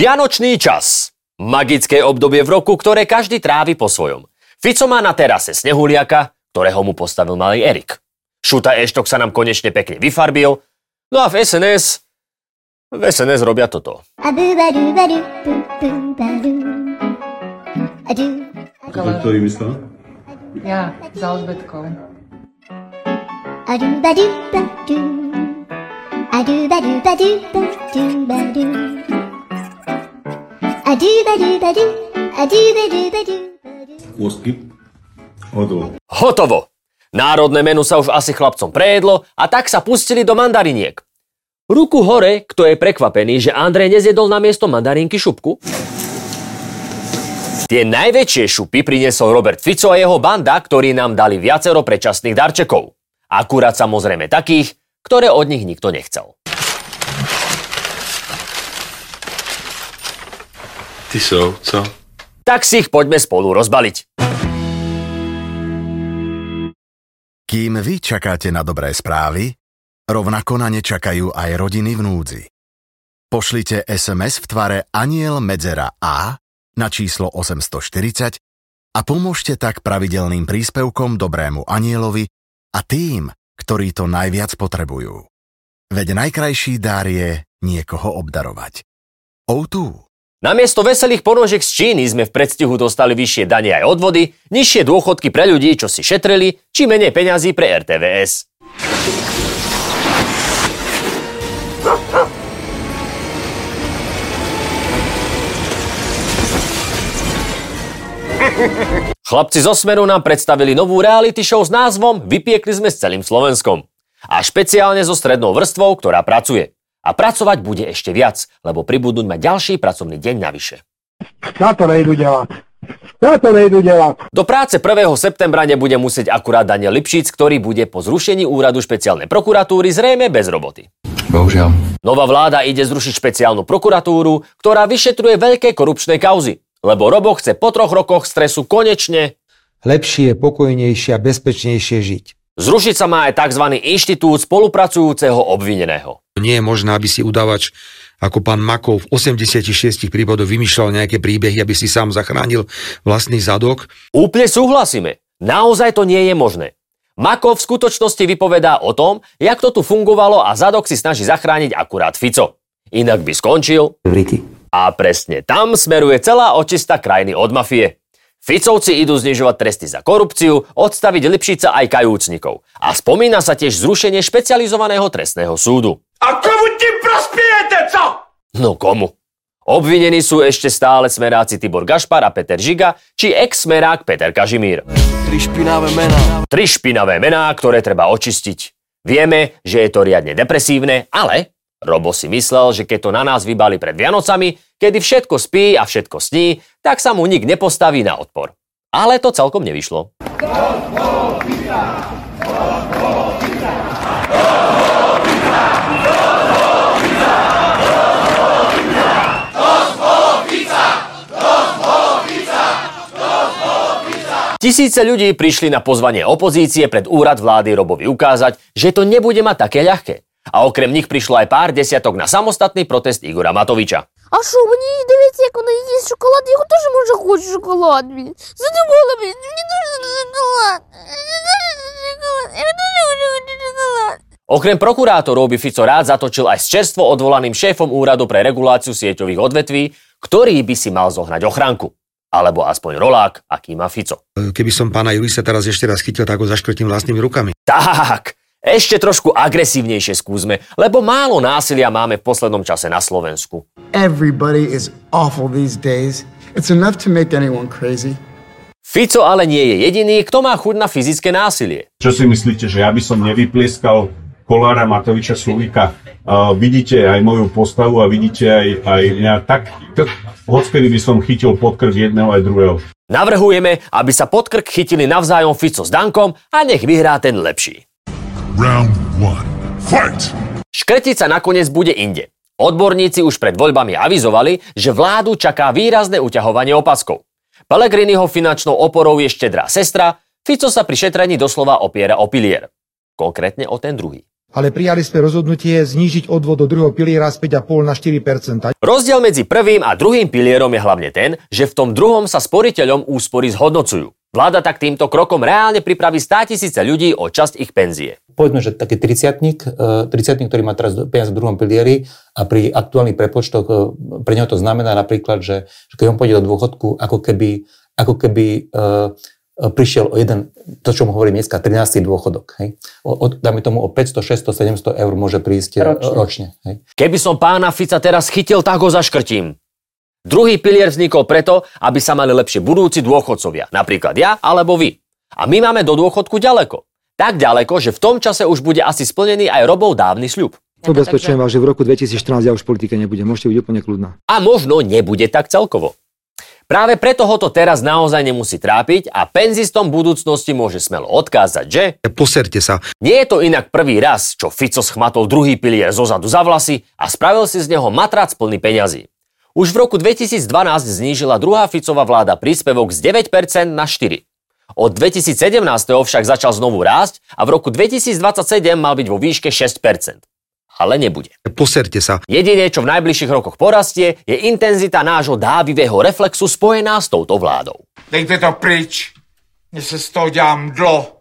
Vianočný čas. Magické obdobie v roku, ktoré každý trávi po svojom. Fico má na terase snehuliaka, ktorého mu postavil malý Erik. Šuta Eštok sa nám konečne pekne vyfarbil, no a v SNS... V SNS robia toto. To kto vymyslel? Ja, za odbetkou. Kôstky? Hotovo. Hotovo! Národné menu sa už asi chlapcom prejedlo a tak sa pustili do mandariniek. Ruku hore, kto je prekvapený, že Andrej nezjedol na miesto mandarinky šupku? Tie najväčšie šupy priniesol Robert Fico a jeho banda, ktorí nám dali viacero predčasných darčekov. Akurát samozrejme takých, ktoré od nich nikto nechcel. Ty sú, co? Tak si ich poďme spolu rozbaliť. Kým vy čakáte na dobré správy, rovnako na ne čakajú aj rodiny v núdzi. Pošlite SMS v tvare Aniel Medzera A na číslo 840 a pomôžte tak pravidelným príspevkom Dobrému Anielovi a tým, ktorí to najviac potrebujú. Veď najkrajší dar je niekoho obdarovať. O2. Namiesto veselých ponožiek z Číny sme v predstihu dostali vyššie dane aj odvody, nižšie dôchodky pre ľudí, čo si šetrili, či menej peňazí pre RTVS. Chlapci zo Smeru nám predstavili novú reality show s názvom Vypiekli sme s celým Slovenskom. A špeciálne so strednou vrstvou, ktorá pracuje. A pracovať bude ešte viac, lebo pribudnú mať ďalší pracovný deň navyše. Ja to nejdu dělat. Ja to nejdu dělat. Do práce 1. septembra nebude musieť akurát Daniel Lipšic, ktorý bude po zrušení úradu špeciálnej prokuratúry zrejme bez roboty. Bohužiaľ. Nová vláda ide zrušiť špeciálnu prokuratúru, ktorá vyšetruje veľké korupčné kauzy. Lebo Robo chce po troch rokoch stresu konečne lepšie, pokojnejšie a bezpečnejšie žiť. Zrušiť sa má aj tzv. inštitút spolupracujúceho obvineného. Nie je možné, aby si udávač ako pán Makov v 86 prípadoch vymýšľal nejaké príbehy, aby si sám zachránil vlastný zadok. Úplne súhlasíme. Naozaj to nie je možné. Makov v skutočnosti vypovedá o tom, jak to tu fungovalo a zadok si snaží zachrániť akurát Fico. Inak by skončil. A presne tam smeruje celá očista krajiny od mafie. Ficovci idú znižovať tresty za korupciu, odstaviť Lipšica aj kajúcnikov. A spomína sa tiež zrušenie špecializovaného trestného súdu. A komu tím prospějete, co? No komu? Obvinení sú ešte stále smeráci Tibor Gašpar a Peter Žiga, či ex-smerák Peter Kažimír. Tri špinavé mená. Tri špinavé mená, ktoré treba očistiť. Vieme, že je to riadne depresívne, ale Robo si myslel, že keď to na nás vybali pred Vianocami, kedy všetko spí a všetko sní, tak sa mu nik nepostaví na odpor. Ale to celkom nevyšlo. Tisíce ľudí prišli na pozvanie opozície pred úrad vlády Robovi ukázať, že to nebude mať také ľahké. A okrem nich prišlo aj pár desiatok na samostatný protest Igora Matoviča. А що, мені дивіться, як вона їсть шоколад, я теж може хочу шоколад, блін. Задумала, блін, мені дуже шоколад. Мені дуже шоколад. Я дуже хочу шоколад. Okrem prokurátorov by Fico rád zatočil aj s čerstvo odvolaným šéfom úradu pre reguláciu sieťových odvetví, ktorý by si mal zohnať ochránku. Alebo aspoň rolák, aký má Fico. Keby som pána Jurisa teraz ešte raz chytil, tak ho zaškrtím vlastnými rukami. Tak, ešte trošku agresívnejšie skúsme, lebo málo násilia máme v poslednom čase na Slovensku. Everybody is awful these days. It's enough to make anyone crazy. Fico ale nie je jediný, kto má chuť na fyzické násilie. Čo si myslíte, že ja by som nevyplieskal Kolára Matoviča Sulíka? Uh, vidíte aj moju postavu a vidíte aj, aj mňa tak, tak hockedy by som chytil pod krk jedného aj druhého. Navrhujeme, aby sa pod krk chytili navzájom Fico s Dankom a nech vyhrá ten lepší. Round one. Fight! Škrtiť sa nakoniec bude inde. Odborníci už pred voľbami avizovali, že vládu čaká výrazné uťahovanie opaskov. Pellegriniho finančnou oporou je štedrá sestra, Fico sa pri šetrení doslova opiera o pilier. Konkrétne o ten druhý. ale prijali sme rozhodnutie znížiť odvod do druhého piliera z 5,5 na 4% Rozdiel medzi prvým a druhým pilierom je hlavne ten, že v tom druhom sa sporiteľom úspory zhodnocujú. Vláda tak týmto krokom reálne pripraví 100 tisíce ľudí o časť ich penzie. Povedzme, že taký 30 30 ktorý má teraz peniaze v druhom pilieri a pri aktuálnych prepočtoch e, pre neho to znamená napríklad, že, že keď on pôjde do dôchodku, ako keby, ako keby uh, prišiel o jeden, to čo mu hovorím dneska, 13. dôchodok. Hej. O, o, dáme tomu o 500, 600, 700 eur môže prísť ročne. ročne hej. Keby som pána Fica teraz chytil, tak ho zaškrtím. Druhý pilier vznikol preto, aby sa mali lepšie budúci dôchodcovia, napríklad ja alebo vy. A my máme do dôchodku ďaleko. Tak ďaleko, že v tom čase už bude asi splnený aj Robov dávny sľub. Ubezpečujem vás, že v roku 2014 ja už v politike nebudem. Môžete byť úplne kľudná. A možno nebude tak celkovo. Práve preto ho to teraz naozaj nemusí trápiť a penzistom budúcnosti môže smelo odkázať, že... Poserte sa. Nie je to inak prvý raz, čo Fico schmatol druhý pilier zozadu za vlasy a spravil si z neho matrac plný peňazí. Už v roku 2012 znížila druhá Ficová vláda príspevok z 9% na 4%. Od 2017 však začal znovu rásť a v roku 2027 mal byť vo výške 6% ale nebude. Poserte sa. Jediné, čo v najbližších rokoch porastie, je intenzita nášho dávivého reflexu spojená s touto vládou. Dejte to pryč, mne sa z toho dělám dlo.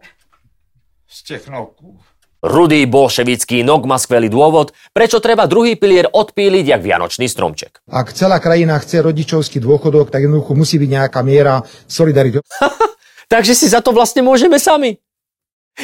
Z těch noků. Rudý bolševický nok má skvelý dôvod, prečo treba druhý pilier odpíliť jak vianočný stromček. Ak celá krajina chce rodičovský dôchodok, tak jednoducho musí byť nejaká miera solidarity. Takže si za to vlastne môžeme sami.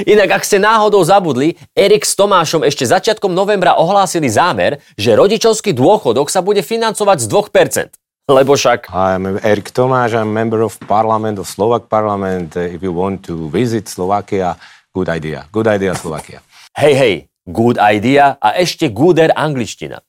Inak, ak ste náhodou zabudli, Erik s Tomášom ešte začiatkom novembra ohlásili zámer, že rodičovský dôchodok sa bude financovať z 2%. Lebo však... I'm Erik Tomáš, I'm member of parliament, of Slovak parliament. If you want to visit Slovakia, good idea. Good idea, Slovakia. Hej, hej, good idea a ešte gooder angličtina.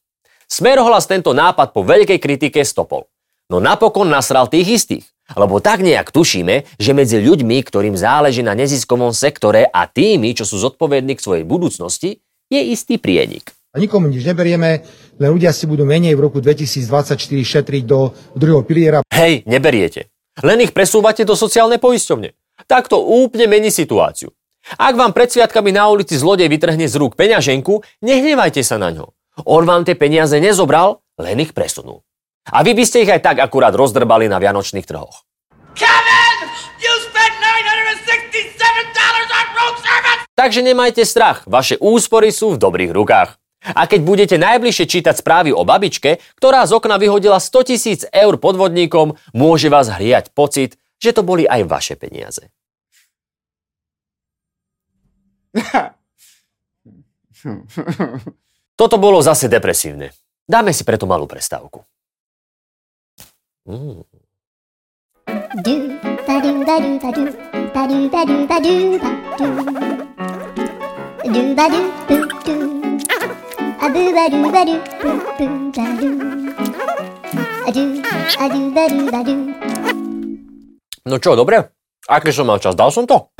Smerohlas tento nápad po veľkej kritike stopol. No napokon nasral tých istých. Lebo tak nejak tušíme, že medzi ľuďmi, ktorým záleží na neziskovom sektore a tými, čo sú zodpovední k svojej budúcnosti, je istý prienik. A nikomu nič neberieme, len ľudia si budú menej v roku 2024 šetriť do druhého piliera. Hej, neberiete. Len ich presúvate do sociálnej poisťovne. Tak to úplne mení situáciu. Ak vám pred sviatkami na ulici zlodej vytrhne z rúk peňaženku, nehnevajte sa na ňo. On vám tie peniaze nezobral, len ich presunul. A vy by ste ich aj tak akurát rozdrbali na vianočných trhoch. Kevin! You spent $967 on road service! Takže nemajte strach, vaše úspory sú v dobrých rukách. A keď budete najbližšie čítať správy o babičke, ktorá z okna vyhodila 100 tisíc eur podvodníkom, môže vás hriať pocit, že to boli aj vaše peniaze. Toto bolo zase depresívne. Dáme si preto malú prestávku. No čo, dobre? Aké som mal čas? Dal som to?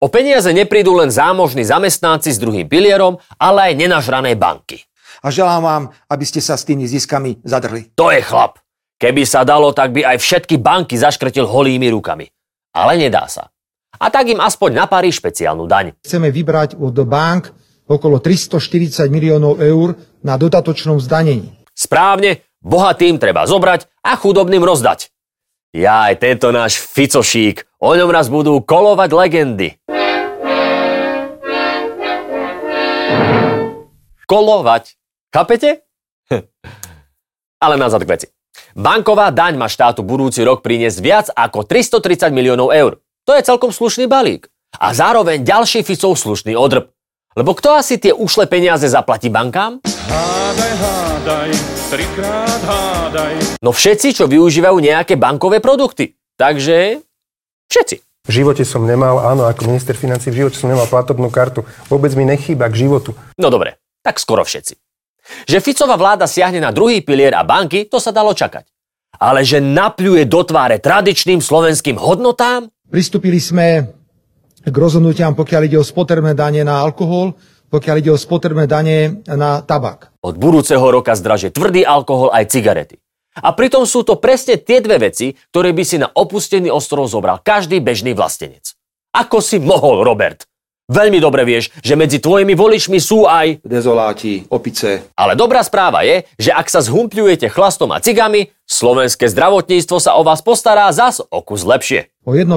O peniaze neprídu len zámožní zamestnanci s druhým pilierom, ale aj nenažrané banky a želám vám, aby ste sa s tými ziskami zadrli. To je chlap. Keby sa dalo, tak by aj všetky banky zaškrtil holými rukami. Ale nedá sa. A tak im aspoň naparí špeciálnu daň. Chceme vybrať od bank okolo 340 miliónov eur na dodatočnom zdanení. Správne, bohatým treba zobrať a chudobným rozdať. Ja aj tento náš Ficošík, o ňom raz budú kolovať legendy. Kolovať. Chápete? Ale nazad k veci. Banková daň má štátu budúci rok priniesť viac ako 330 miliónov eur. To je celkom slušný balík. A zároveň ďalší Ficov slušný odrb. Lebo kto asi tie ušle peniaze zaplatí bankám? Hádaj, hádaj, trikrát hádaj. No všetci, čo využívajú nejaké bankové produkty. Takže všetci. V živote som nemal, áno, ako minister financí, v živote som nemal platobnú kartu. Vôbec mi nechýba k životu. No dobre, tak skoro všetci. Že Ficová vláda siahne na druhý pilier a banky, to sa dalo čakať. Ale že napľuje do tváre tradičným slovenským hodnotám? Pristúpili sme k rozhodnutiam, pokiaľ ide o spotrebné dane na alkohol, pokiaľ ide o spotrebné dane na tabak. Od budúceho roka zdraže tvrdý alkohol aj cigarety. A pritom sú to presne tie dve veci, ktoré by si na opustený ostrov zobral každý bežný vlastenec. Ako si mohol, Robert? Veľmi dobre vieš, že medzi tvojimi voličmi sú aj... Dezoláti, opice. Ale dobrá správa je, že ak sa zhumpľujete chlastom a cigami, slovenské zdravotníctvo sa o vás postará zas o kus lepšie. O 1%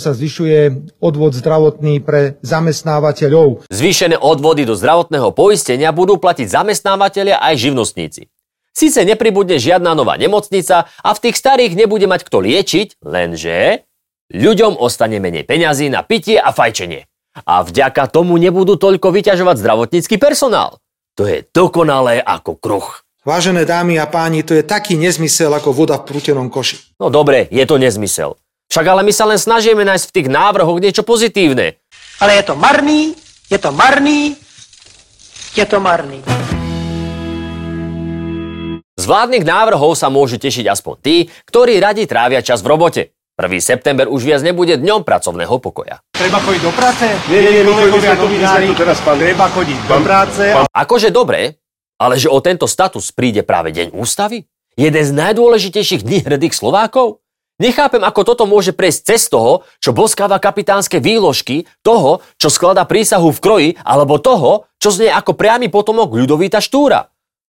sa zvyšuje odvod zdravotný pre zamestnávateľov. Zvýšené odvody do zdravotného poistenia budú platiť zamestnávateľia aj živnostníci. Sice nepribudne žiadna nová nemocnica a v tých starých nebude mať kto liečiť, lenže ľuďom ostane menej peňazí na pitie a fajčenie. A vďaka tomu nebudú toľko vyťažovať zdravotnícky personál. To je dokonalé ako kruh. Vážené dámy a páni, to je taký nezmysel ako voda v prútenom koši. No dobre, je to nezmysel. Však ale my sa len snažíme nájsť v tých návrhoch niečo pozitívne. Ale je to marný, je to marný, je to marný. Z vládnych návrhov sa môžu tešiť aspoň tí, ktorí radi trávia čas v robote. 1. september už viac nebude dňom pracovného pokoja. Treba chodiť do práce? Nie, nie, nie, kolegovia novinári, teraz pán... Treba chodiť do práce. Akože dobre, ale že o tento status príde práve deň ústavy? Jeden z najdôležitejších dní hrdých Slovákov? Nechápem, ako toto môže prejsť cez toho, čo boskáva kapitánske výložky, toho, čo skladá prísahu v kroji, alebo toho, čo znie ako priamy potomok Ľudovíta Štúra.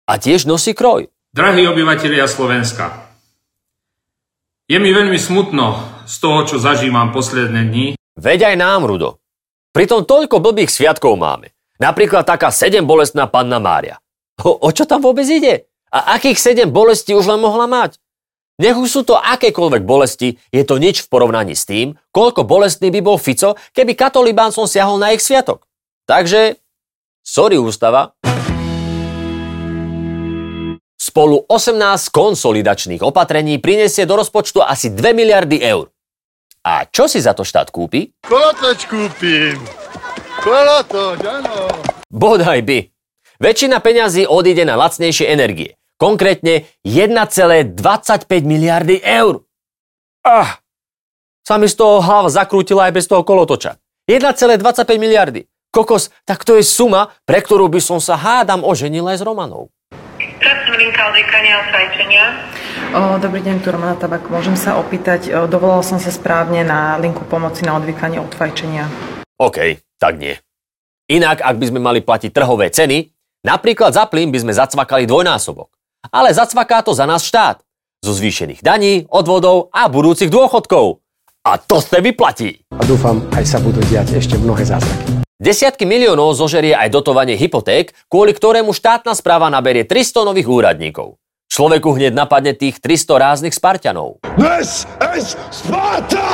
A tiež nosí kroj. Drahí obyvatelia Slovenska, je mi veľmi smutno z toho, čo zažívam posledné dni. Veď aj nám, Rudo. Pritom toľko blbých sviatkov máme. Napríklad taká sedem bolestná panna Mária. O, o čo tam vôbec ide? A akých sedem bolestí už len mohla mať? Nech už sú to akékoľvek bolesti, je to nič v porovnaní s tým, koľko bolestný by bol Fico, keby katolibáncom siahol na ich sviatok. Takže, sorry ústava, spolu 18 konsolidačných opatrení prinesie do rozpočtu asi 2 miliardy eur. A čo si za to štát kúpi? Kolotoč kúpim. Kolotoč, áno. Bodaj by. Väčšina peňazí odíde na lacnejšie energie. Konkrétne 1,25 miliardy eur. Ah, sa mi z toho hlava zakrútila aj bez toho kolotoča. 1,25 miliardy. Kokos, tak to je suma, pre ktorú by som sa hádam oženil aj s Romanou. Linka odvykania od fajčenia. O, dobrý deň, tu Romana Tabak. Môžem sa opýtať, o, dovolala som sa správne na linku pomoci na odvykanie od fajčenia. OK, tak nie. Inak, ak by sme mali platiť trhové ceny, napríklad za plyn by sme zacvakali dvojnásobok. Ale zacvaká to za nás štát. Zo zvýšených daní, odvodov a budúcich dôchodkov. A to ste vyplatí. A dúfam, aj sa budú diať ešte mnohé zázraky. Desiatky miliónov zožerie aj dotovanie hypoték, kvôli ktorému štátna správa naberie 300 nových úradníkov. Človeku hneď napadne tých 300 ráznych Spartanov. This is Sparta!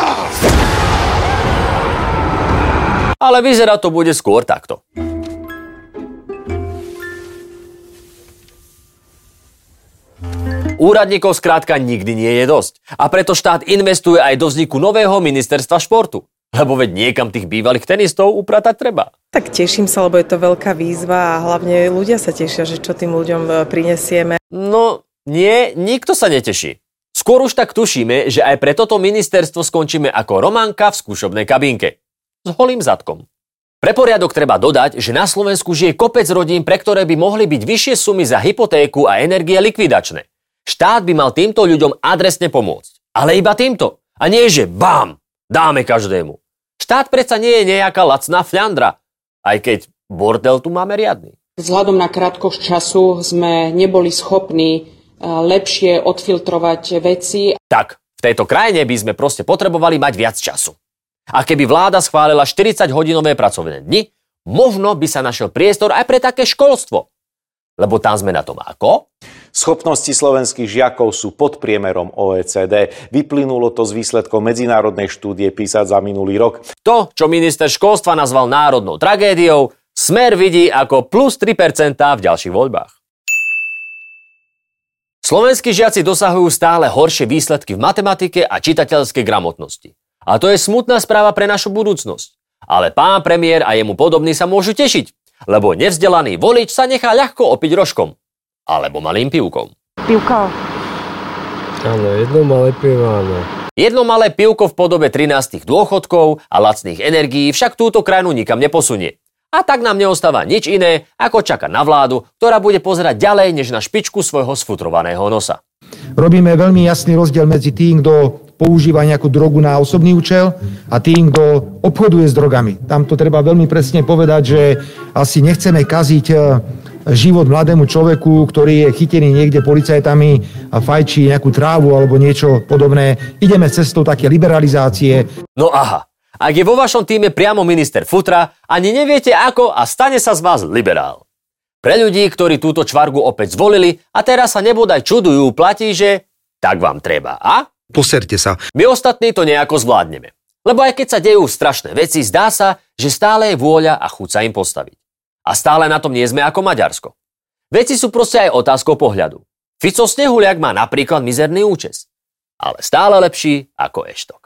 Ale vyzerá to bude skôr takto. Úradníkov skrátka nikdy nie je dosť. A preto štát investuje aj do vzniku nového ministerstva športu. Lebo veď niekam tých bývalých tenistov upratať treba. Tak teším sa, lebo je to veľká výzva a hlavne ľudia sa tešia, že čo tým ľuďom e, prinesieme. No, nie, nikto sa neteší. Skôr už tak tušíme, že aj pre toto ministerstvo skončíme ako Románka v skúšobnej kabínke. S holým zadkom. Pre poriadok treba dodať, že na Slovensku žije kopec rodín, pre ktoré by mohli byť vyššie sumy za hypotéku a energie likvidačné. Štát by mal týmto ľuďom adresne pomôcť. Ale iba týmto. A nie, že bam, dáme každému. Štát predsa nie je nejaká lacná fľandra, aj keď bordel tu máme riadny. Vzhľadom na krátkosť času sme neboli schopní e, lepšie odfiltrovať veci. Tak, v tejto krajine by sme proste potrebovali mať viac času. A keby vláda schválila 40-hodinové pracovné dni, možno by sa našiel priestor aj pre také školstvo. Lebo tam sme na tom ako? Schopnosti slovenských žiakov sú pod priemerom OECD. Vyplynulo to z výsledkov medzinárodnej štúdie písať za minulý rok. To, čo minister školstva nazval národnou tragédiou, Smer vidí ako plus 3% v ďalších voľbách. Slovenskí žiaci dosahujú stále horšie výsledky v matematike a čitateľskej gramotnosti. A to je smutná správa pre našu budúcnosť. Ale pán premiér a jemu podobní sa môžu tešiť, lebo nevzdelaný volič sa nechá ľahko opiť rožkom alebo malým pivkom. Pivko. Áno, jedno malé pivo, áno. Jedno malé pivko v podobe 13 dôchodkov a lacných energií však túto krajinu nikam neposunie. A tak nám neostáva nič iné, ako čakať na vládu, ktorá bude pozerať ďalej než na špičku svojho sfutrovaného nosa. Robíme veľmi jasný rozdiel medzi tým, kto používa nejakú drogu na osobný účel a tým, kto obchoduje s drogami. Tam to treba veľmi presne povedať, že asi nechceme kaziť e, život mladému človeku, ktorý je chytený niekde policajtami a fajčí nejakú trávu alebo niečo podobné. Ideme cestou také liberalizácie. No aha, ak je vo vašom týme priamo minister Futra, ani neviete ako a stane sa z vás liberál. Pre ľudí, ktorí túto čvargu opäť zvolili a teraz sa nebodaj čudujú, platí, že tak vám treba. A? Poserte sa. My ostatní to nejako zvládneme. Lebo aj keď sa dejú strašné veci, zdá sa, že stále je vôľa a chuť sa im postaviť. A stále na tom nie sme ako Maďarsko. Veci sú proste aj otázkou pohľadu. Fico Snehuliak má napríklad mizerný účes. Ale stále lepší ako Eštok.